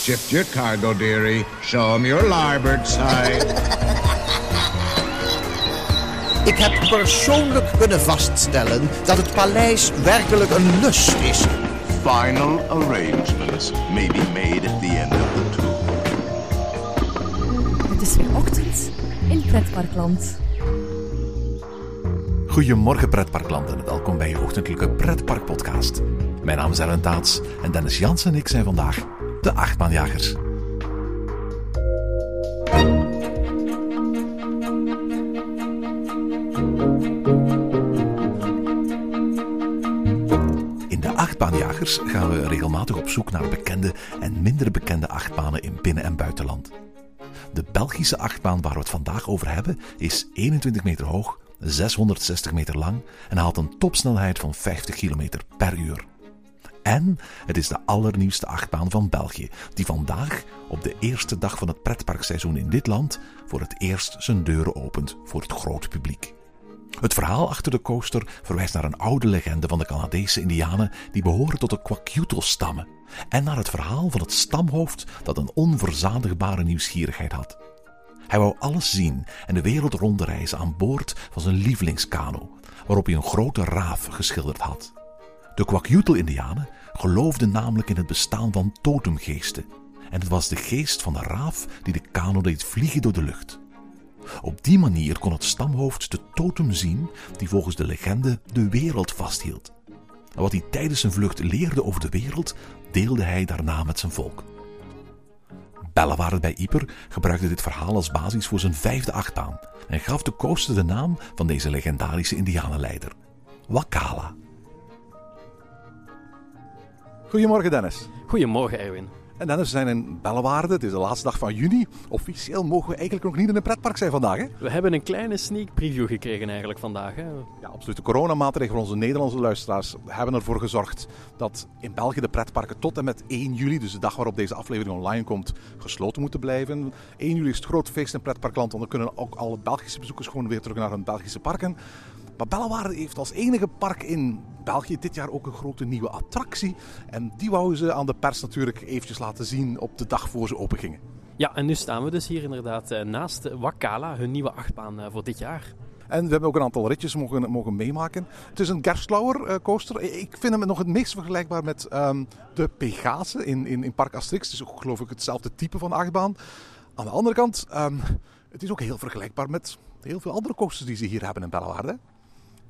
Shift your cargo, dearie. Show 'em your larboard side. Ik heb persoonlijk kunnen vaststellen dat het paleis werkelijk een lust is. Final arrangements may be made at the end of the tour. Het is weer ochtend in Pretparkland. Goedemorgen pretparkland en welkom bij je ochtendelijke pretparkpodcast. Mijn naam is Ellen Taats en Dennis Jans en ik zijn vandaag de achtbaanjagers. In de achtbaanjagers gaan we regelmatig op zoek naar bekende en minder bekende achtbanen in binnen- en buitenland. De Belgische achtbaan waar we het vandaag over hebben is 21 meter hoog, 660 meter lang en haalt een topsnelheid van 50 km per uur. En het is de allernieuwste achtbaan van België, die vandaag, op de eerste dag van het pretparkseizoen in dit land, voor het eerst zijn deuren opent voor het grote publiek. Het verhaal achter de coaster verwijst naar een oude legende van de Canadese Indianen die behoren tot de Kwakiutl-stammen en naar het verhaal van het stamhoofd dat een onverzadigbare nieuwsgierigheid had. Hij wou alles zien en de wereld rondreizen aan boord van zijn lievelingskano, waarop hij een grote raaf geschilderd had. De Kwakiutl-Indianen geloofden namelijk in het bestaan van totemgeesten, en het was de geest van de raaf die de kano deed vliegen door de lucht. Op die manier kon het stamhoofd de totem zien die volgens de legende de wereld vasthield. En wat hij tijdens zijn vlucht leerde over de wereld, deelde hij daarna met zijn volk. Bellewaarde bij Ieper gebruikte dit verhaal als basis voor zijn vijfde achtbaan en gaf de coaster de naam van deze legendarische indianenleider, Wakala. Goedemorgen Dennis. Goedemorgen Erwin. En Dennis, we zijn in Bellewaarde. Het is de laatste dag van juni. Officieel mogen we eigenlijk nog niet in een pretpark zijn vandaag. Hè? We hebben een kleine sneak preview gekregen eigenlijk vandaag. Hè? Ja, absoluut. De coronamaatregelen voor onze Nederlandse luisteraars hebben ervoor gezorgd dat in België de pretparken tot en met 1 juli, dus de dag waarop deze aflevering online komt, gesloten moeten blijven. 1 juli is het groot feest in pretparkland, want dan kunnen ook alle Belgische bezoekers gewoon weer terug naar hun Belgische parken. Maar Bellewaarde heeft als enige park in België dit jaar ook een grote nieuwe attractie. En die wouden ze aan de pers natuurlijk eventjes laten zien op de dag voor ze opengingen. Ja, en nu staan we dus hier inderdaad eh, naast Wakala, hun nieuwe achtbaan eh, voor dit jaar. En we hebben ook een aantal ritjes mogen, mogen meemaken. Het is een Gerstlauer uh, coaster. Ik vind hem nog het meest vergelijkbaar met um, de Pegase in, in, in Park Asterix. Het is ook geloof ik hetzelfde type van achtbaan. Aan de andere kant, um, het is ook heel vergelijkbaar met heel veel andere coasters die ze hier hebben in Bellewaarde.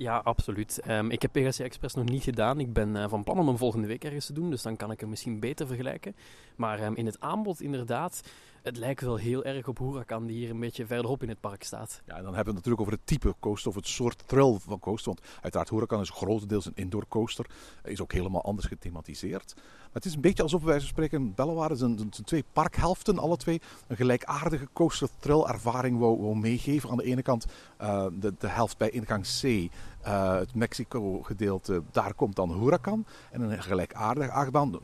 Ja, absoluut. Um, ik heb PGC Express nog niet gedaan. Ik ben uh, van plan om hem volgende week ergens te doen, dus dan kan ik hem misschien beter vergelijken. Maar um, in het aanbod inderdaad, het lijkt wel heel erg op Huracan die hier een beetje verderop in het park staat. Ja, en dan hebben we het natuurlijk over het type coaster of het soort thrill van coaster. Want uiteraard Huracan is grotendeels een indoor coaster. Is ook helemaal anders gethematiseerd. Maar het is een beetje alsof wij spreken, Bellewaarde zijn, twee parkhelften, alle twee, een gelijkaardige coaster thrill ervaring wou, meegeven. Aan de ene kant de, de helft bij ingang C, uh, het Mexico gedeelte, daar komt dan Huracan. En een gelijkaardige achtbaan,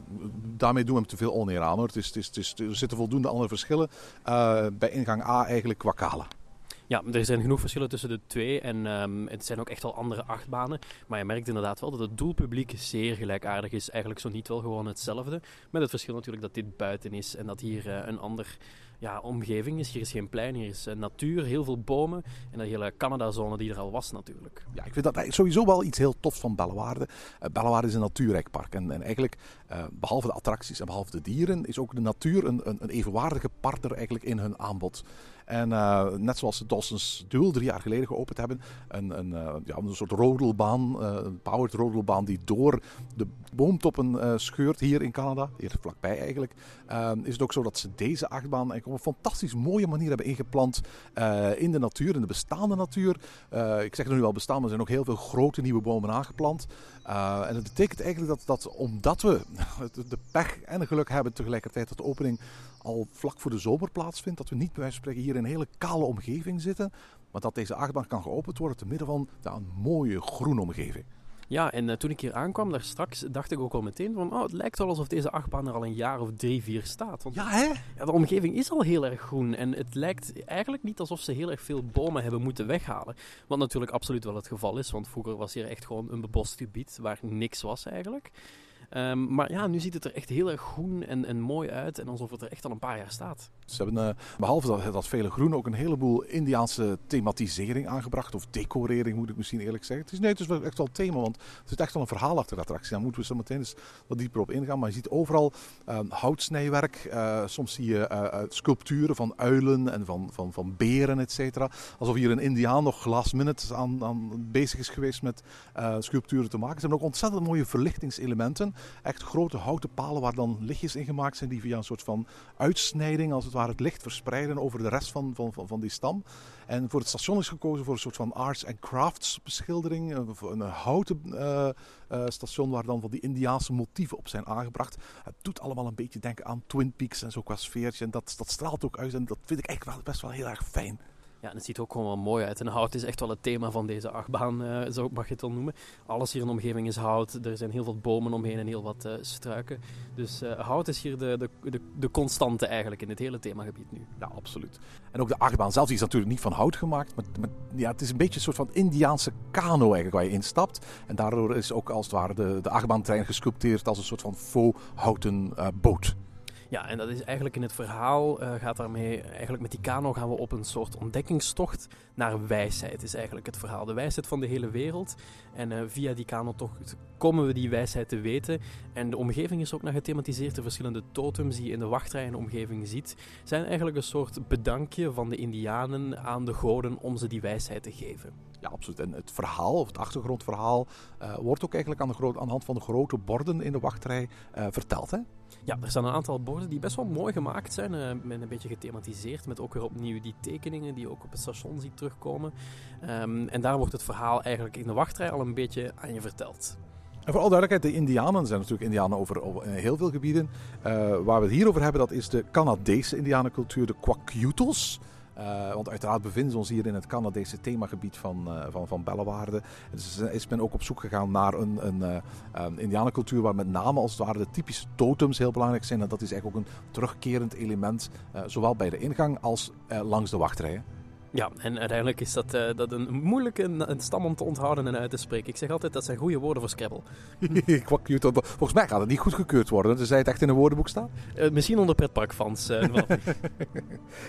daarmee doen we hem te veel oneer aan hoor. Het is, het is, het is, er zitten voldoende andere verschillen. Uh, bij ingang A eigenlijk Wakala. Ja, er zijn genoeg verschillen tussen de twee en um, het zijn ook echt wel andere achtbanen. Maar je merkt inderdaad wel dat het doelpubliek zeer gelijkaardig is. Eigenlijk zo niet wel gewoon hetzelfde. Met het verschil natuurlijk dat dit buiten is en dat hier uh, een ander ja, omgeving is. Hier is geen plein, hier is uh, natuur, heel veel bomen en een hele Canada-zone die er al was natuurlijk. Ja, ik vind dat sowieso wel iets heel tofs van Bellewaarde. Uh, Bellewaarde is een natuurrijk park en, en eigenlijk, uh, behalve de attracties en behalve de dieren, is ook de natuur een, een, een evenwaardige partner eigenlijk in hun aanbod. En uh, net zoals de Dawson's Duel drie jaar geleden geopend hebben, een, een, ja, een soort rodelbaan, uh, een powered rodelbaan die door de boomtoppen scheurt hier in Canada, hier vlakbij eigenlijk, is het ook zo dat ze deze achtbaan op een fantastisch mooie manier hebben ingeplant in de natuur, in de bestaande natuur. ik zeg er nu wel bestaan, maar er zijn ook heel veel grote nieuwe bomen aangeplant. En dat betekent eigenlijk dat, dat omdat we de pech en het geluk hebben tegelijkertijd dat de opening al vlak voor de zomer plaatsvindt, dat we niet bij wijze van spreken hier in een hele kale omgeving zitten, maar dat deze achtbaan kan geopend worden te midden van een mooie groene omgeving. Ja, en uh, toen ik hier aankwam, daar straks dacht ik ook al meteen van, oh, het lijkt wel alsof deze achtbaan er al een jaar of drie, vier staat. Want ja, hè? Ja, de omgeving is al heel erg groen en het lijkt eigenlijk niet alsof ze heel erg veel bomen hebben moeten weghalen. Wat natuurlijk absoluut wel het geval is, want vroeger was hier echt gewoon een bebost gebied waar niks was eigenlijk. Ehm, maar ja, nu ziet het er echt heel erg groen en, en mooi uit en alsof het er echt al een paar jaar staat. Ze hebben, eh, behalve dat, dat vele groen, ook een heleboel Indiaanse thematisering aangebracht. Of decorering, moet ik misschien eerlijk zeggen. Het is, nee, het is wel echt wel thema, want er zit echt wel een verhaal achter de attractie. Daar moeten we zo meteen eens wat dieper op ingaan. Maar je ziet overal uh, houtsnijwerk. Uh, soms zie je sculpturen van uilen en van, van, van beren, et cetera. Alsof hier een Indiaan nog last minute aan, aan bezig is geweest met sculpturen te maken. Ze hebben ook ontzettend mooie verlichtingselementen. Echt grote houten palen waar dan lichtjes in gemaakt zijn die via een soort van uitsnijding, als het ware, het licht verspreiden over de rest van, van, van, die stam. En voor het station is gekozen voor een soort van arts and crafts beschildering. Een houten uh, uh, station waar dan van die Indiaanse motieven op zijn aangebracht. Het doet allemaal een beetje denken aan Twin Peaks en zo qua sfeertje. En dat, dat straalt ook uit en dat vind ik echt wel, best wel heel erg fijn. Ja, het ziet ook gewoon wel mooi uit. En hout is echt wel het thema van deze achtbaan, uh, zo mag je het wel noemen. Alles hier in de omgeving is hout. Er zijn heel veel bomen omheen en heel wat uh, struiken. Dus uh, hout is hier de, de, de, constante eigenlijk in het hele themagebied nu. Ja, absoluut. En ook de achtbaan zelf, die is natuurlijk niet van hout gemaakt. Maar, maar ja, het is een beetje een soort van Indiaanse kano eigenlijk waar je instapt. En daardoor is ook als het ware de, de achtbaantrein gesculpteerd als een soort van faux houten boot. Ja, en dat is eigenlijk in het verhaal, uh, gaat daarmee, eigenlijk met die kano gaan we op een soort ontdekkingstocht naar wijsheid, is eigenlijk het verhaal. De wijsheid van de hele wereld. En uh, via die kanotocht komen we die wijsheid te weten. En de omgeving is ook nog gethematiseerd. De verschillende totems die je in de wachtrij en omgeving ziet, zijn eigenlijk een soort bedankje van de Indianen aan de goden om ze die wijsheid te geven. Ja, absoluut. En het verhaal, of het achtergrondverhaal, uh, wordt ook eigenlijk aan de, aan de hand van de grote borden in de wachtrij verteld, hè? Ja, er staan een aantal borden die best wel mooi gemaakt zijn. Uh, met een beetje gethematiseerd. Met ook weer opnieuw die tekeningen die je ook op het station ziet terugkomen. Um, en daar wordt het verhaal eigenlijk in de wachtrij al een beetje aan je verteld. En voor alle duidelijkheid, de Indianen zijn natuurlijk Indianen over, over heel veel gebieden. Uh, waar we het hier over hebben, dat is de Canadese Indianencultuur, de Kwakiutels. Uh, want uiteraard bevinden we ons hier in het Canadese themagebied van, uh, van, van Bellewaarde. Dus is men ook op zoek gegaan naar een, een, uh, waar met name als het ware de typische totems heel belangrijk zijn. En dat is eigenlijk ook een terugkerend element, zowel bij de ingang als langs de wachtrijen. Ja, en uiteindelijk is dat, uh, dat een moeilijke een stam om te onthouden en uit te spreken. Ik zeg altijd dat zijn goede woorden voor Scrabble. Volgens mij gaat het niet goedgekeurd worden. Dus zij het echt in een woordenboek staan? Uh, misschien onder pretparkfans. Uh,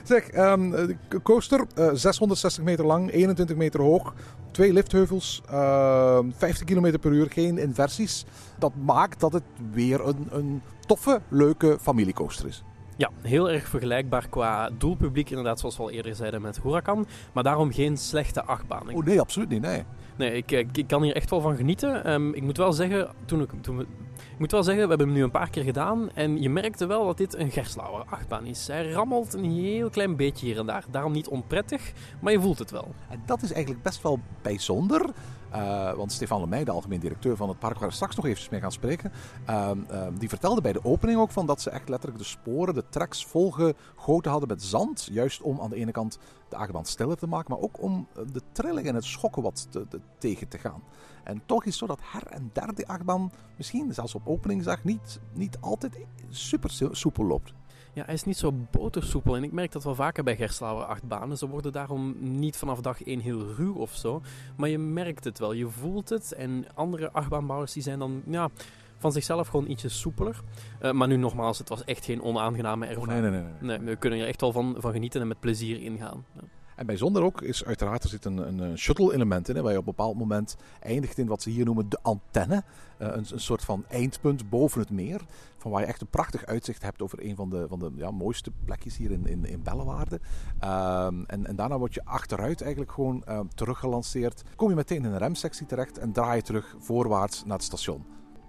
zeg, um, coaster, 660 meter lang, 21 meter hoog, twee liftheuvels, 50 km per uur, geen inversies. Dat maakt dat het weer een, een toffe, leuke familiecoaster is. Ja, heel erg vergelijkbaar qua doelpubliek, inderdaad, zoals we al eerder zeiden met Huracan. Maar daarom geen slechte achtbaan. Oh nee, absoluut niet, nee. Nee, ik, ik, ik kan hier echt wel van genieten. Um, ik moet wel zeggen, toen ik, toen we, ik moet wel zeggen, we hebben hem nu een paar keer gedaan. En je merkte wel dat dit een Gerslauer achtbaan is. Hij rammelt een heel klein beetje hier en daar. Daarom niet onprettig, maar je voelt het wel. En dat is eigenlijk best wel bijzonder. Uh, want Stefan Lemay, de algemeen directeur van het park, waar we straks nog eventjes mee gaan spreken, uh, uh, die vertelde bij de opening ook van dat ze echt letterlijk de sporen, de tracks volgegoten hadden met zand. Juist om aan de ene kant de achtbaan stiller te maken, maar ook om de trilling en het schokken wat te, tegen te gaan. En toch is het zo dat her en der die achtbaan misschien zelfs op openingsdag niet, niet altijd super soepel loopt. Ja, hij is niet zo botersoepel. En ik merk dat wel vaker bij Gerslauer achtbanen. Ze worden daarom niet vanaf dag 1 heel ruw of zo. Maar je merkt het wel, je voelt het. En andere achtbaanbouwers die zijn dan ja, van zichzelf gewoon ietsje soepeler. Uh, maar nu nogmaals, het was echt geen onaangename ervaring. Nee, nee, nee, nee. We kunnen er echt wel van, van genieten en met plezier ingaan. Ja. En bijzonder ook is uiteraard, er zit een, een shuttle-element in, hè, waar je op een bepaald moment eindigt in wat ze hier noemen de antenne. Uh, een, een, soort van eindpunt boven het meer, van waar je echt een prachtig uitzicht hebt over een van de, van de ja, mooiste plekjes hier in, in, in Bellewaarde. Um, en, en daarna word je achteruit eigenlijk gewoon uh, teruggelanceerd. Kom je meteen in een remsectie terecht en draai je terug voorwaarts naar het station.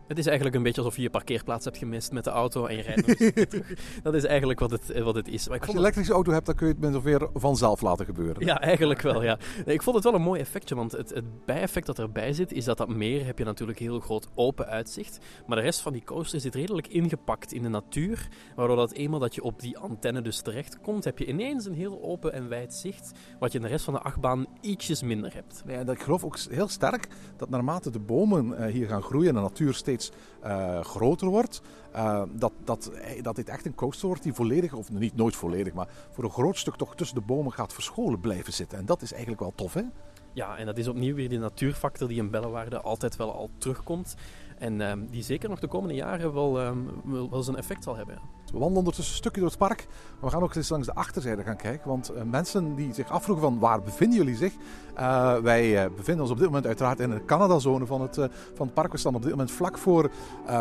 Het is eigenlijk een beetje alsof je je parkeerplaats hebt gemist met de auto en je rijdt terug. Dat is eigenlijk wat het, wat het is. Maar ik Als je een elektrische auto hebt, dan kun je het ongeveer vanzelf laten gebeuren. Ja, eigenlijk wel, ja. Nee, ik vond het wel een mooi effectje, want het, het bijeffect dat erbij zit, is dat dat meer heb je natuurlijk heel groot open uitzicht. Maar de rest van die coaster zit redelijk ingepakt in de natuur, waardoor dat eenmaal dat je op die antenne dus terecht komt, heb je ineens een heel open en wijd zicht, wat je in de rest van de achtbaan ietsjes minder hebt. Ja, dat ik geloof ook heel sterk dat naarmate de bomen uh, hier gaan groeien en de natuur steeds uh, groter wordt, uh, dat, dat, dat dit echt een coaster wordt die volledig, of niet nooit volledig, maar voor een groot stuk toch tussen de bomen gaat verscholen blijven zitten. En dat is eigenlijk wel tof, hè? Ja, en dat is opnieuw weer die natuurfactor die in Bellewaarde altijd wel al terugkomt. En ehm, die zeker nog de komende jaren wel, ehm, wel, wel zijn effect zal hebben. We wandelen ondertussen een stukje door het park. Maar we gaan ook eens langs de achterzijde gaan kijken. Want eh, mensen die zich afvroegen van waar bevinden jullie zich? Eh, wij eh, bevinden ons op dit moment uiteraard in de Canada-zone van het, van het park. We staan op dit moment vlak voor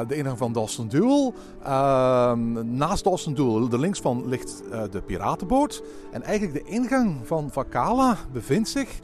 de ingang van Dawson Duel. Ehm, naast Dawson Duel, er links van, ligt de piratenboot. En eigenlijk de ingang van Vakala bevindt zich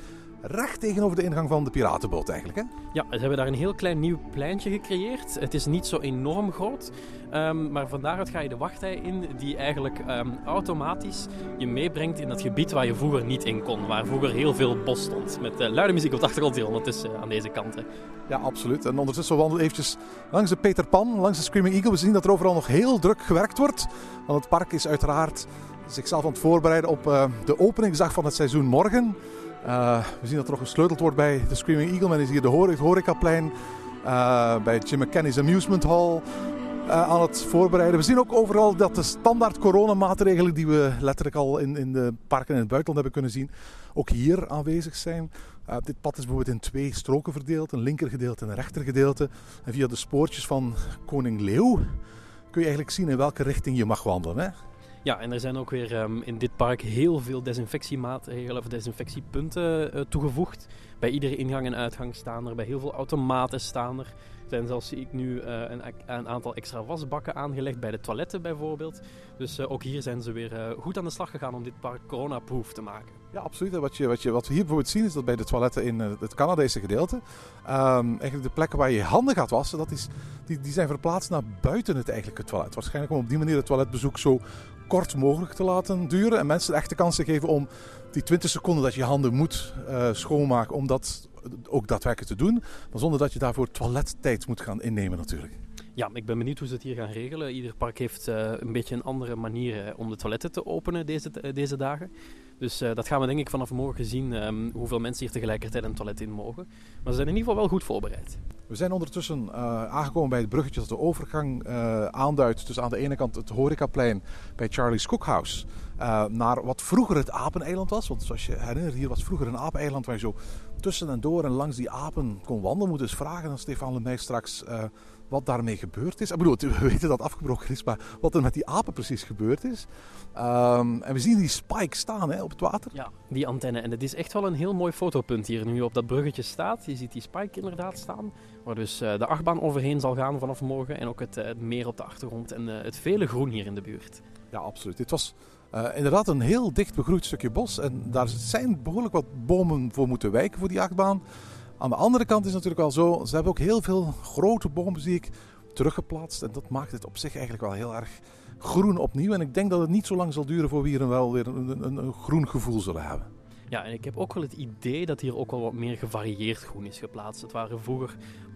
recht tegenover de ingang van de piratenboot eigenlijk. Hè? Ja, ze hebben daar een heel klein nieuw pleintje gecreëerd. Het is niet zo enorm groot, ehm, maar van daaruit ga je de wachtrij in die eigenlijk ehm, automatisch je meebrengt in dat gebied waar je vroeger niet in kon. Waar vroeger heel veel bos stond. Met eh, luide muziek op de achtergrond hier ondertussen eh, aan deze kant. Hè. Ja, absoluut. En ondertussen wandelen we eventjes langs de Peter Pan, langs de Screaming Eagle. We zien dat er overal nog heel druk gewerkt wordt. Want het park is uiteraard zichzelf aan het voorbereiden op eh, de openingsdag van het seizoen morgen. Eh, we zien dat er nog gesleuteld wordt bij de Screaming Eagle. Men is hier de horecaplein eh, bij Jim McKenny's Amusement Hall eh, aan het voorbereiden. We zien ook overal dat de standaard coronamaatregelen die we letterlijk al in, in de parken in het buitenland hebben kunnen zien, ook hier aanwezig zijn. Dit pad is bijvoorbeeld in twee stroken verdeeld, een linkergedeelte en een rechtergedeelte. En via de spoortjes van Koning Leeuw kun je eigenlijk zien in welke richting je mag wandelen. Hè? Ja, en er zijn ook weer ehm, in dit park heel veel desinfectiemaatregelen of desinfectiepunten eh, toegevoegd. Bij iedere ingang en uitgang staan er, bij heel veel automaten staan er. Zijn zelfs, zie ik nu, eh, een, een aantal extra wasbakken aangelegd bij de toiletten bijvoorbeeld. Dus eh, ook hier zijn ze weer eh, goed aan de slag gegaan om dit park coronaproof te maken. Ja, absoluut. En Wat, je, wat, je, wat we hier bijvoorbeeld zien is dat bij de toiletten in het Canadese gedeelte, ehm, eigenlijk de plekken waar je handen gaat wassen, dat is, die, die zijn verplaatst naar buiten het eigenlijke toilet. Waarschijnlijk om op die manier het toiletbezoek zo kort mogelijk te laten duren en mensen de kans te geven om die 20 seconden dat je handen moet schoonmaken, om dat ook daadwerkelijk te doen, maar zonder dat je daarvoor toilettijd moet gaan innemen natuurlijk. Ja, ik ben benieuwd hoe ze het hier gaan regelen. Ieder park heeft eh, een beetje een andere manier eh, om de toiletten te openen deze, eh, deze dagen. Dus dat gaan we denk ik vanaf morgen zien ehm, hoeveel mensen hier tegelijkertijd een toilet in mogen. Maar ze zijn in ieder geval wel goed voorbereid. We zijn ondertussen aangekomen bij het bruggetje dat de overgang aanduidt tussen aan de ene kant het horecaplein bij Charlie's Cookhouse eh, naar wat vroeger het apeneiland was. Want zoals je herinnert, hier was vroeger een apeneiland waar je zo tussen en door en langs die apen kon wandelen. Moet dus vragen aan Stefan Lemay straks eh, wat daarmee gebeurd is. Ik bedoel, we weten dat het afgebroken is, maar wat er met die apen precies gebeurd is. Ehm, en we zien die spike staan hè, op het water. Ja, die antenne. En het is echt wel een heel mooi fotopunt hier nu je op dat bruggetje staat. Je ziet die spike inderdaad staan. Waar dus eh, de achtbaan overheen zal gaan vanaf morgen. En ook het, meer op de achtergrond en het vele groen hier in de buurt. Ja, absoluut. Dit was eh, inderdaad een heel dicht begroeid stukje bos. En daar zijn behoorlijk wat bomen voor moeten wijken voor die achtbaan. Aan de andere kant is het natuurlijk wel zo, ze hebben ook heel veel grote bomen, zie ik, teruggeplaatst. En dat maakt het op zich eigenlijk wel heel erg groen opnieuw. En ik denk dat het niet zo lang zal duren voor we hier wel weer een, een, een groen gevoel zullen hebben. Ja, en ik heb ook wel het idee dat hier ook wel wat meer gevarieerd groen is geplaatst. Het waren vroeger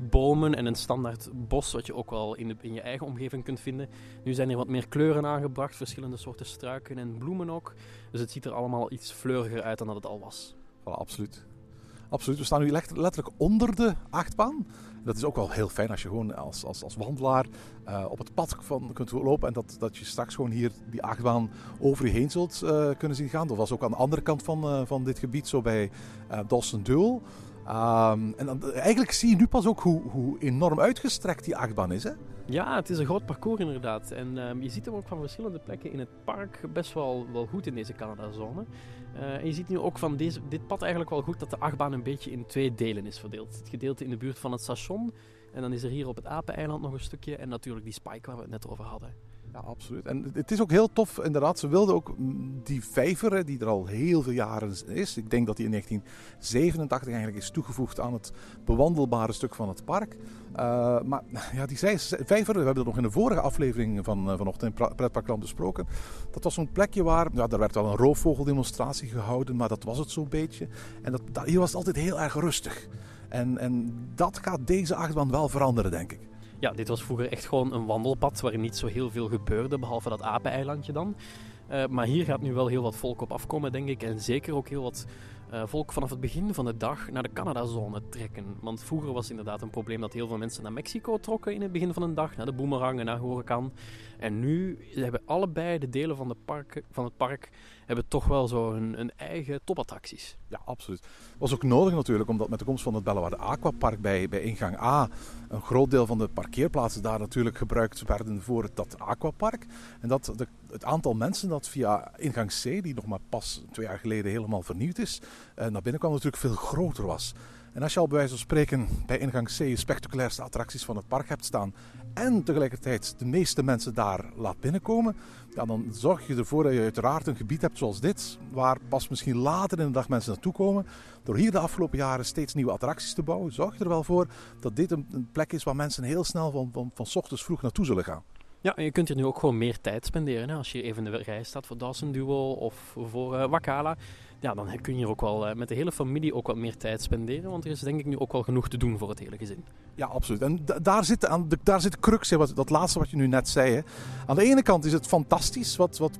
bomen en een standaard bos, wat je ook wel in, de, in je eigen omgeving kunt vinden. Nu zijn er wat meer kleuren aangebracht, verschillende soorten struiken en bloemen ook. Dus het ziet er allemaal iets fleuriger uit dan dat het al was. Voilà, absoluut. Absoluut. We staan nu letterlijk onder de achtbaan. Dat is ook wel heel fijn als je gewoon als, als, als wandelaar eh, op het pad van kunt lopen. En dat, dat je straks gewoon hier die achtbaan over je heen zult eh, kunnen zien gaan. Dat was ook aan de andere kant van, eh, van dit gebied, zo bij uh, Duel. Um, en eigenlijk zie je nu pas ook hoe, hoe enorm uitgestrekt die achtbaan is. Hè? Ja, het is een groot parcours inderdaad. En um, je ziet hem ook van verschillende plekken in het park best wel, wel goed in deze Canada-zone. Uh, en je ziet nu ook van deze, dit pad eigenlijk wel goed dat de achtbaan een beetje in twee delen is verdeeld. Het gedeelte in de buurt van het station. En dan is er hier op het Apeneiland nog een stukje. En natuurlijk die spike waar we het net over hadden. Ja, absoluut. En het is ook heel tof, inderdaad. Ze wilden ook die vijver, die er al heel veel jaren is. Ik denk dat die in 1987 eigenlijk is toegevoegd aan het bewandelbare stuk van het park. Uh, maar ja, die vijver, we hebben dat nog in de vorige aflevering van uh, vanochtend in Pretparkland besproken. Dat was zo'n plekje waar, ja, daar werd wel een roofvogeldemonstratie gehouden, maar dat was het zo'n beetje. En dat, hier was het altijd heel erg rustig. En, en dat gaat deze achtbaan wel veranderen, denk ik. Ja, dit was vroeger echt gewoon een wandelpad waarin niet zo heel veel gebeurde, behalve dat apeneilandje dan. Uh, maar hier gaat nu wel heel wat volk op afkomen, denk ik. En zeker ook heel wat eh, volk vanaf het begin van de dag naar de Canadazone trekken. Want vroeger was het inderdaad een probleem dat heel veel mensen naar Mexico trokken in het begin van de dag, naar de Boomerang en naar Huracan. En nu hebben allebei de delen van, de park, van het park hebben toch wel zo hun, eigen topattracties. Ja, absoluut. Was ook nodig natuurlijk, omdat met de komst van het Bellewaarde Aquapark bij, bij ingang A een groot deel van de parkeerplaatsen daar natuurlijk gebruikt werden voor dat aquapark. En dat het aantal mensen dat via ingang C, die nog maar pas twee jaar geleden helemaal vernieuwd is, eh, naar binnen kwam natuurlijk veel groter was. En als je al bij wijze van spreken bij ingang C de spectaculairste attracties van het park hebt staan en tegelijkertijd de meeste mensen daar laat binnenkomen, dan zorg je ervoor dat je uiteraard een gebied hebt zoals dit, waar pas misschien later in de dag mensen naartoe komen. Door hier de afgelopen jaren steeds nieuwe attracties te bouwen, zorg je er wel voor dat dit een, plek is waar mensen heel snel van, van, van ochtends vroeg naartoe zullen gaan. Ja, en je kunt hier nu ook gewoon meer tijd spenderen. Als je even in de rij staat voor Dawson Duo of voor eh Wakala. Ja, dan kun je ook wel eh, met de hele familie ook wat meer tijd spenderen. Want er is denk ik nu ook wel genoeg te doen voor het hele gezin. Ja, absoluut. En da- daar zit, aan, de- daar zit de crux in, wat, dat laatste wat je nu net zei. Aan de ene kant is het fantastisch wat, wat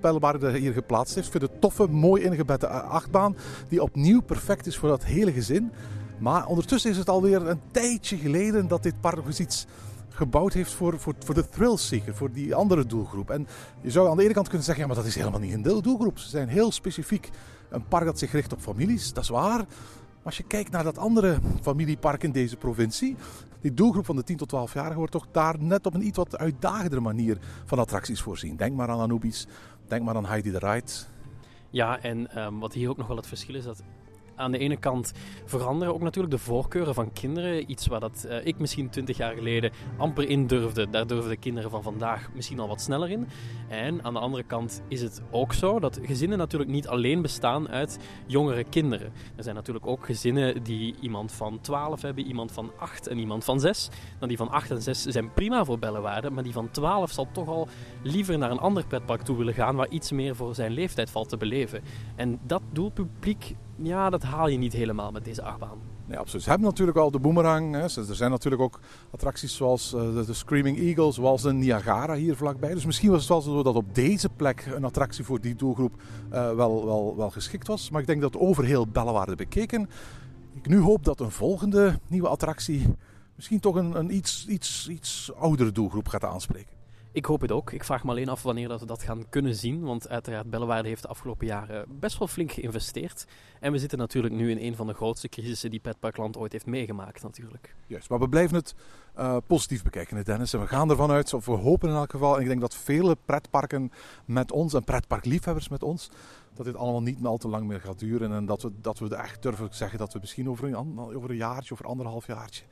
hier geplaatst heeft. Vind het toffe, mooi ingebedde eh, achtbaan. Die opnieuw perfect is voor dat hele gezin. Maar ondertussen is het alweer een tijdje geleden dat dit park nog eens iets gebouwd heeft voor, voor, voor de thrillseeker, voor die andere doelgroep. En je zou aan de ene kant kunnen zeggen, ja, maar dat is helemaal niet een doelgroep. Ze zijn heel specifiek een park dat zich richt op families, dat is waar. Maar als je kijkt naar dat andere familiepark in deze provincie, die doelgroep van de 10 tot 12-jarigen wordt toch daar net op een iets wat uitdagendere manier van attracties voorzien. Denk maar aan Anubis, denk maar aan Heidi the Ride. Ja, en ehm, wat hier ook nog wel het verschil is, dat aan de ene kant veranderen ook natuurlijk de voorkeuren van kinderen. Iets waar dat, eh, ik misschien 20 jaar geleden amper in durfde. Daar durven de kinderen van vandaag misschien al wat sneller in. En aan de andere kant is het ook zo dat gezinnen natuurlijk niet alleen bestaan uit jongere kinderen. Er zijn natuurlijk ook gezinnen die iemand van 12 hebben, iemand van 8 en iemand van 6. Nou, die van 8 en 6 zijn prima voor bellenwaarde, maar die van 12 zal toch al liever naar een ander pretpark toe willen gaan waar iets meer voor zijn leeftijd valt te beleven. En dat doelpubliek, ja, dat haal je niet helemaal met deze achtbaan. Nee, absoluut. Ze hebben natuurlijk al de Boomerang. Hè. Er zijn natuurlijk ook attracties zoals eh, de, de Screaming Eagle, zoals de Niagara hier vlakbij. Dus misschien was het wel zo dat op deze plek een attractie voor die doelgroep eh, wel, wel, wel geschikt was. Maar ik denk dat over heel Bellewaarde bekeken, ik nu hoop dat een volgende nieuwe attractie misschien toch een, een iets, iets, iets oudere doelgroep gaat aanspreken. Ik hoop het ook. Ik vraag me alleen af wanneer dat we dat gaan kunnen zien. Want uiteraard, Bellewaarde heeft de afgelopen jaren best wel flink geïnvesteerd. En we zitten natuurlijk nu in een van de grootste crisissen die Petparkland ooit heeft meegemaakt natuurlijk. Juist, maar we blijven het eh, positief bekijken, Dennis. En we gaan ervan uit, of we hopen in elk geval, en ik denk dat vele pretparken met ons en pretparkliefhebbers met ons, dat dit allemaal niet al te lang meer gaat duren. En dat we, dat we echt durven zeggen dat we misschien over een, over een jaartje, over anderhalf jaartje,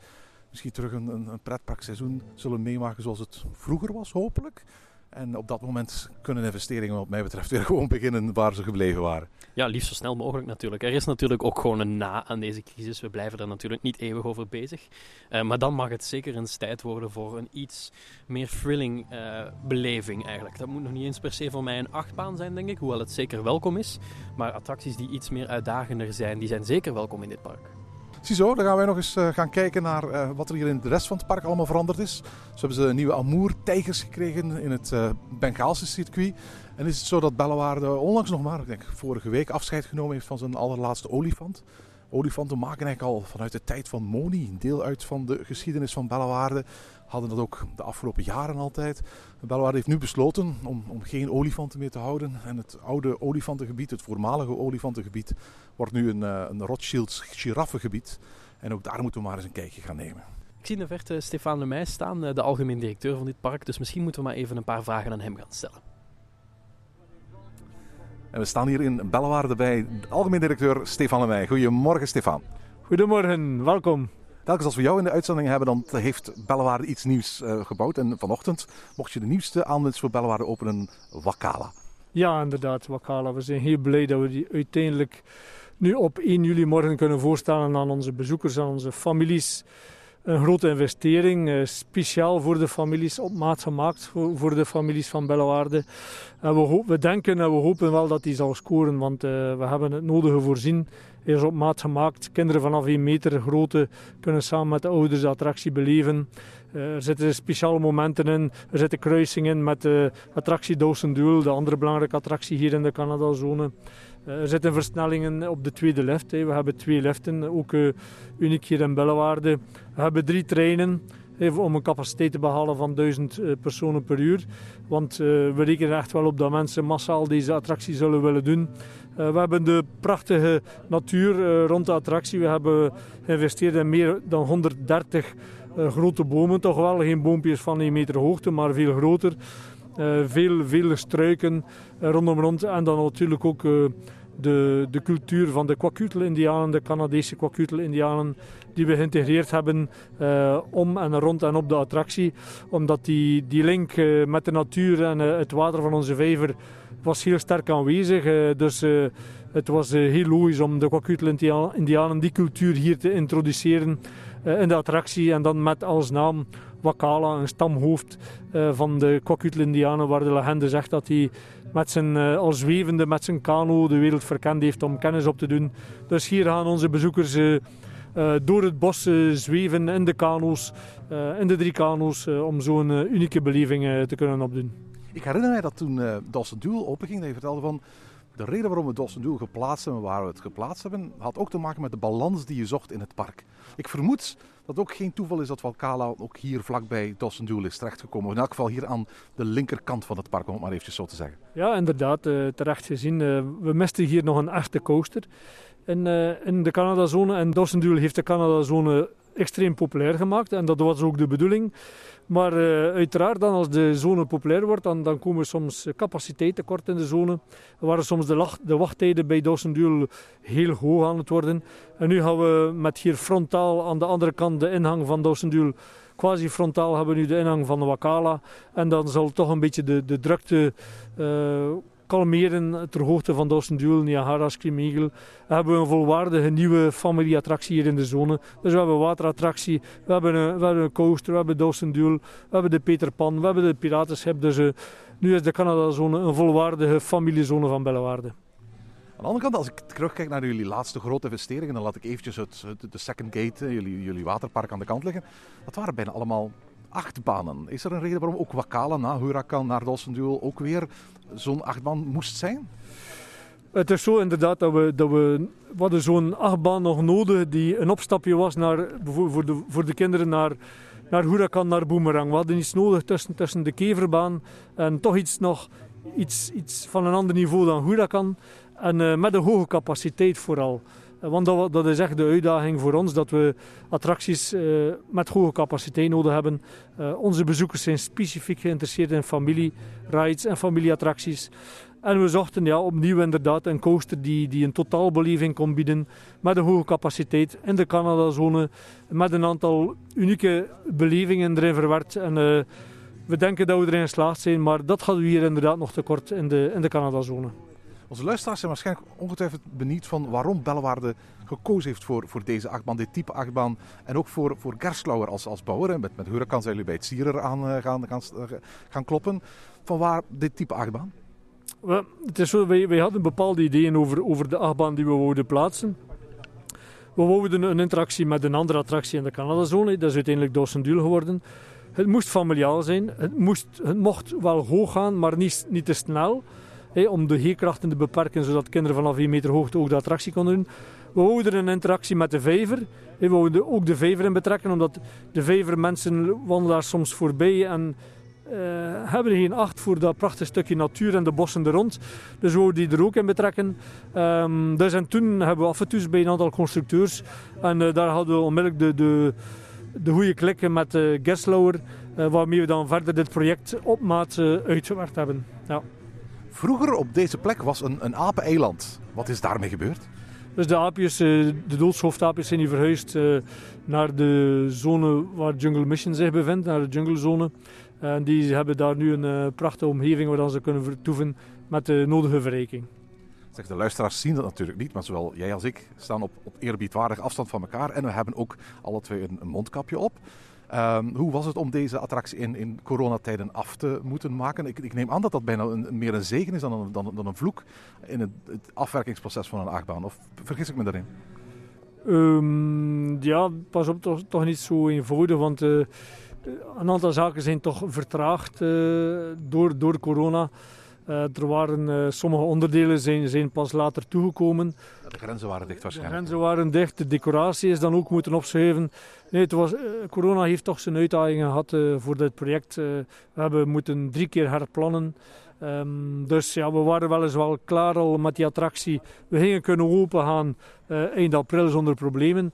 misschien terug een, een, een pretparkseizoen zullen meemaken zoals het vroeger was, hopelijk. En op dat moment kunnen investeringen wat mij betreft weer gewoon beginnen waar ze gebleven waren. Ja, liefst zo snel mogelijk natuurlijk. Er is natuurlijk ook gewoon een na aan deze crisis. We blijven er natuurlijk niet eeuwig over bezig. Eh, maar dan mag het zeker eens tijd worden voor een iets meer thrilling eh, beleving eigenlijk. Dat moet nog niet eens per se voor mij een achtbaan zijn, denk ik. Hoewel het zeker welkom is. Maar attracties die iets meer uitdagender zijn, die zijn zeker welkom in dit park. Ziezo, dan gaan wij nog eens eh, gaan kijken naar eh, wat er hier in de rest van het park allemaal veranderd is. Zo hebben ze nieuwe Amour-tijgers gekregen in het eh Bengaalse circuit. En is het zo dat Bellewaarde onlangs nog maar, ik denk vorige week, afscheid genomen heeft van zijn allerlaatste olifant. Olifanten maken eigenlijk al vanuit de tijd van Moni, deel uit van de geschiedenis van Bellewaarde. Hadden dat ook de afgelopen jaren altijd. Bellewaarde heeft nu besloten om, om geen olifanten meer te houden. En het oude olifantengebied, het voormalige olifantengebied, wordt nu een, eh, een Rothschilds giraffengebied. En ook daar moeten we maar eens een kijkje gaan nemen. Ik zie in de verte Stefan Lemay staan, eh, de algemeen directeur van dit park. Dus misschien moeten we maar even een paar vragen aan hem gaan stellen. En we staan hier in Bellewaarde bij de algemeen directeur Stefan Lemij. Goedemorgen Stefan. Goedemorgen, welkom. Telkens als we jou in de uitzending hebben, dan heeft Bellewaarde iets nieuws eh, gebouwd. En vanochtend mocht je de nieuwste aanwinst voor Bellewaarde openen, Wakala. Ja, inderdaad, Wakala. We zijn heel blij dat we die uiteindelijk nu op 1 juli morgen kunnen voorstellen aan onze bezoekers, aan onze families. Een grote investering, eh, speciaal voor de families, op maat gemaakt voor, de families van Bellewaarde. En we, we denken en we hopen wel dat die zal scoren, want eh, we hebben het nodige voorzien is op maat gemaakt. Kinderen vanaf 1 meter grootte kunnen samen met de ouders de attractie beleven. Uh, er zitten speciale momenten in. Er zitten kruisingen met de attractie Dawson Duel, de andere belangrijke attractie hier in de Canada-zone. Uh, er zitten versnellingen op de tweede lift. We hebben twee liften, ook uniek hier in Bellewaarde. We hebben drie treinen om een capaciteit te behalen van 1000 personen per uur. Want we rekenen echt wel op dat mensen massaal deze attractie zullen willen doen. We hebben de prachtige natuur rond de attractie. We hebben geïnvesteerd in meer dan 130 uh, grote bomen. Toch wel geen boompjes van 1 meter hoogte, maar veel groter. veel, veel struiken rondom rond. En dan natuurlijk ook de, de cultuur van de Kwakutel-Indianen, de Canadese Kwakutel-Indianen, die we geïntegreerd hebben om en rond en op de attractie. Omdat die, die link met de natuur en het water van onze vijver was heel sterk aanwezig. Dus het was uh, heel logisch om de Kwakutel-Indianen die cultuur hier te introduceren in de attractie. En dan met als naam Wakala, een stamhoofd van de Kwakutel-Indianen, waar de legende zegt dat hij met zijn, al zwevende met zijn kano de wereld verkend heeft om kennis op te doen. Dus hier gaan onze bezoekers door het bos zweven in de kano's, in de drie kano's, om zo'n unieke beleving te kunnen opdoen. Ik herinner mij dat toen uh, Dawson Duel openging, dat je vertelde van de reden waarom we Dawson Duel geplaatst hebben, waar we het geplaatst hebben, had ook te maken met de balans die je zocht in het park. Ik vermoed dat ook geen toeval is dat Valkala ook hier vlakbij Dawson Duel is terechtgekomen. In elk geval hier aan de linkerkant van het park, om het maar eventjes zo te zeggen. Ja, inderdaad, uh, terecht gezien. Uh, we misten hier nog een echte coaster in, in de Canada-zone. En Dawson Duel heeft de Canada-zone extreem populair gemaakt. En dat was ook de bedoeling. Maar uh, uiteraard, dan als de zone populair wordt, dan, dan komen soms capaciteit tekort in de zone. Waren soms de, lach, de wachttijden bij Dawson Duel heel hoog aan het worden. En nu gaan we met hier frontaal aan de andere kant de ingang van Dawson Duel quasi frontaal hebben we nu de ingang van de Wakala. En dan zal toch een beetje de, de drukte uh, kalmeren ter hoogte van Dawson Duel, Niagara, Eagle. Hebben we een volwaardige nieuwe familieattractie hier in de zone. Dus we hebben waterattractie, we hebben een, we hebben een coaster, we hebben Dawson Duel, we hebben de Peter Pan, we hebben de Piratenschip. Dus uh, nu is de Canada-zone een volwaardige familiezone van Bellewaarde. Aan de andere kant, als ik terugkijk naar jullie laatste grote investeringen, dan laat ik eventjes het, de second gate, jullie, jullie waterpark aan de kant liggen. Dat waren bijna allemaal achtbanen. Is er een reden waarom ook Wakala na Huracan naar Dawson Duel ook weer zo'n achtbaan moest zijn? Het is zo inderdaad dat we, dat we, we hadden zo'n achtbaan nog nodig die een opstapje was naar, voor, de, voor de kinderen naar, naar Huracan, naar Boomerang. We hadden iets nodig tussen, tussen de keverbaan en toch iets nog iets, iets van een ander niveau dan Huracan. En uh, met een hoge capaciteit vooral. Want dat, dat, is echt de uitdaging voor ons, dat we attracties uh, met hoge capaciteit nodig hebben. Uh, onze bezoekers zijn specifiek geïnteresseerd in familierides en familieattracties. En we zochten ja, opnieuw inderdaad een coaster die, die een totaalbeleving kon bieden met een hoge capaciteit in de Canada-zone, met een aantal unieke belevingen erin verwerkt. En uh, we denken dat we erin geslaagd zijn, maar dat hadden we hier inderdaad nog tekort in de, in de Canada-zone. Onze luisteraars zijn waarschijnlijk ongetwijfeld benieuwd van waarom Bellewaarde gekozen heeft voor, voor deze achtbaan, dit type achtbaan. En ook voor, voor Gerslauer als, als bouwer. Met, met zijn jullie bij het Sierer aan uh, gaan, gaan, gaan kloppen. Van waar dit type achtbaan? Well, het is zo, wij, wij hadden bepaalde ideeën over, over de achtbaan die we wilden plaatsen. We wilden een interactie met een andere attractie in de Canadazone. Dat is uiteindelijk Dawson Duel geworden. Het moest familiaal zijn. Het, moest, het mocht wel hoog gaan, maar niet, niet te snel om de G-krachten te beperken, zodat kinderen vanaf 1 meter hoogte ook de attractie konden doen. We wouden een interactie met de vijver. We wouden ook de vijver in betrekken, omdat de vijver mensen wandelen daar soms voorbij en uh, hebben geen acht voor dat prachtige stukje natuur en de bossen er rond. Dus we wouden die er ook in betrekken. Um, dus en toen hebben we af en toe bij een aantal constructeurs. En uh, daar hadden we onmiddellijk de, de, de goede klikken met uh, Geslauer, waarmee we dan verder dit project op maat uitgewerkt hebben. Ja. Vroeger op deze plek was een, een apeneiland. Wat is daarmee gebeurd? Dus de aapjes, de doodshoofdaapjes zijn hier verhuisd naar de zone waar Jungle Mission zich bevindt, naar de junglezone. En die hebben daar nu een prachtige omgeving waar ze kunnen vertoeven met de nodige verrijking. Zeg, de luisteraars zien dat natuurlijk niet, maar zowel jij als ik staan op, op eerbiedwaardige afstand van elkaar. En we hebben ook alle twee een, een mondkapje op. Ehm, hoe was het om deze attractie in, in coronatijden af te moeten maken? Ik, ik neem aan dat dat bijna meer een zegen is dan een, dan, dan een vloek in het, afwerkingsproces van een achtbaan. Of vergis ik me daarin? Um, ja, pas op, toch, toch niet zo eenvoudig, want uh, een aantal zaken zijn toch vertraagd uh, door, door corona. Uh, er waren sommige onderdelen zijn, zijn pas later toegekomen. De grenzen waren dicht waarschijnlijk. De grenzen waren dicht, de decoratie is dan ook moeten opschuiven. Nee, het was, corona heeft toch zijn uitdagingen gehad voor dit project. we hebben moeten drie keer herplannen. Um, dus ja, we waren wel eens wel klaar al met die attractie. We gingen kunnen open gaan uh, eind april zonder problemen.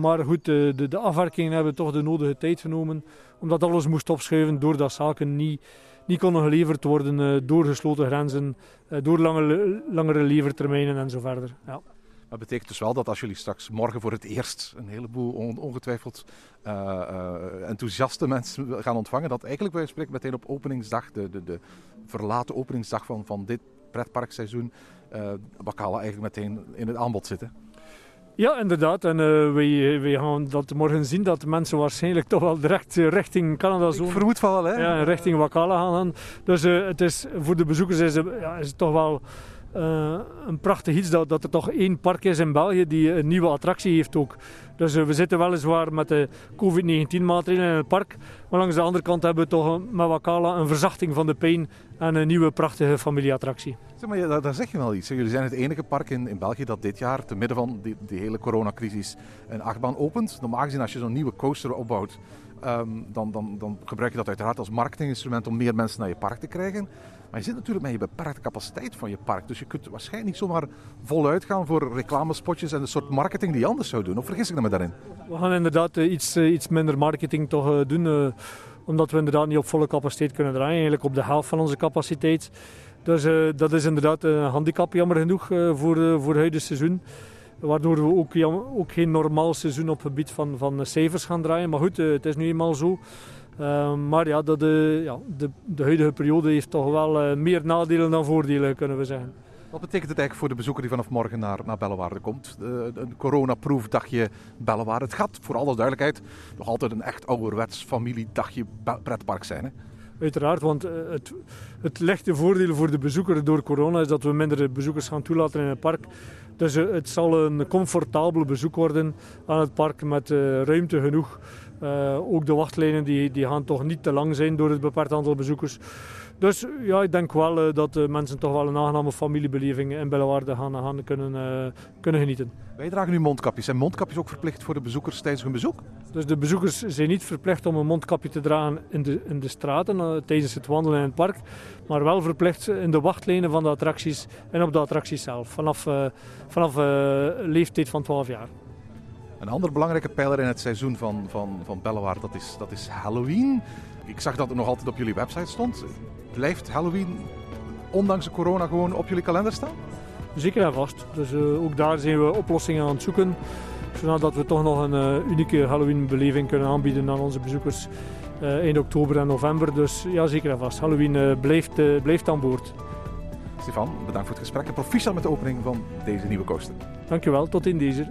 Maar goed, de, de, de, afwerkingen hebben toch de nodige tijd genomen. Omdat alles moest opschuiven doordat zaken niet, niet konden geleverd worden uh, door gesloten grenzen, door lange, langere levertermijnen en zo verder. Ja. Dat betekent dus wel dat als jullie straks morgen voor het eerst een heleboel ongetwijfeld uh, enthousiaste mensen gaan ontvangen, dat eigenlijk wij spreken meteen op openingsdag, de, de, de verlaten openingsdag van, van dit pretparkseizoen, uh, eigenlijk meteen in het aanbod zitten. Ja, inderdaad. En uh, wij, wij gaan dat morgen zien dat de mensen waarschijnlijk toch wel direct richting Canada zo. Vermoed van wel, hè? Ja, richting Wakala gaan. Dus uh, het is, voor de bezoekers is, ja, is het toch wel uh, een prachtig iets dat, dat er toch één park is in België die een nieuwe attractie heeft ook. Dus uh, we zitten weliswaar met de COVID-19 maatregelen in het park. Maar langs de andere kant hebben we toch met Wakala een verzachting van de pijn en een nieuwe prachtige familieattractie. Zeg maar, daar, zeg je wel iets. Jullie zijn het enige park in, in België dat dit jaar, te midden van die, hele coronacrisis, een achtbaan opent. Normaal gezien als je zo'n nieuwe coaster opbouwt, um, dan, dan, dan gebruik je dat uiteraard als marketinginstrument om meer mensen naar je park te krijgen. Maar je zit natuurlijk met je beperkte capaciteit van je park. Dus je kunt waarschijnlijk niet zomaar voluit gaan voor reclamespotjes en de soort marketing die je anders zou doen. Of vergis ik me daarin? We gaan inderdaad uh, iets, uh, iets minder marketing toch uh, doen. omdat we inderdaad niet op volle capaciteit kunnen draaien. Eigenlijk op de helft van onze capaciteit. Dus dat is inderdaad een handicap, jammer genoeg, voor, voor het huidige seizoen. Waardoor we ook, ook, geen normaal seizoen op het gebied van, van cijfers gaan draaien. Maar goed, het is nu eenmaal zo. Uh, maar ja, dat de, ja de, de, huidige periode heeft toch wel uh, meer nadelen dan voordelen, kunnen we zeggen. Wat betekent het eigenlijk voor de bezoeker die vanaf morgen naar, naar Bellewaarde komt? Een coronaproof dagje Bellewaarde. Het gaat, voor alle duidelijkheid, nog altijd een echt ouderwets familiedagje pretpark zijn. Hè? Uiteraard, want het, het lichte voordeel voor de bezoeker door corona is dat we minder bezoekers gaan toelaten in het park. Dus het zal een comfortabel bezoek worden aan het park met ruimte genoeg uh, ook de wachtlijnen die, die gaan toch niet te lang zijn door het beperkt aantal bezoekers. Dus ja, ik denk wel uh, dat uh, mensen toch wel een aangename familiebeleving in Bellewaarde gaan, gaan kunnen, kunnen genieten. Wij dragen nu mondkapjes. Zijn mondkapjes ook verplicht voor de bezoekers tijdens hun bezoek? Dus de bezoekers zijn niet verplicht om een mondkapje te dragen in de, in de straten tijdens het wandelen in het park. Maar wel verplicht in de wachtlijnen van de attracties en op de attracties zelf. Vanaf, vanaf leeftijd van 12 jaar. Een andere belangrijke pijler in het seizoen van, van, van Bellewaard, dat is, dat is Halloween. Ik zag dat het nog altijd op jullie website stond. Blijft Halloween, ondanks de corona, gewoon op jullie kalender staan? Zeker en vast. Dus uh, ook daar zijn we oplossingen aan het zoeken. Zodat we toch nog een uh, unieke Halloween-beleving kunnen aanbieden aan onze bezoekers uh, eind oktober en november. Dus ja, zeker en vast. Halloween blijft, blijft aan boord. Stefan, bedankt voor het gesprek en proficiat met de opening van deze nieuwe coaster. Dankjewel, tot in deze.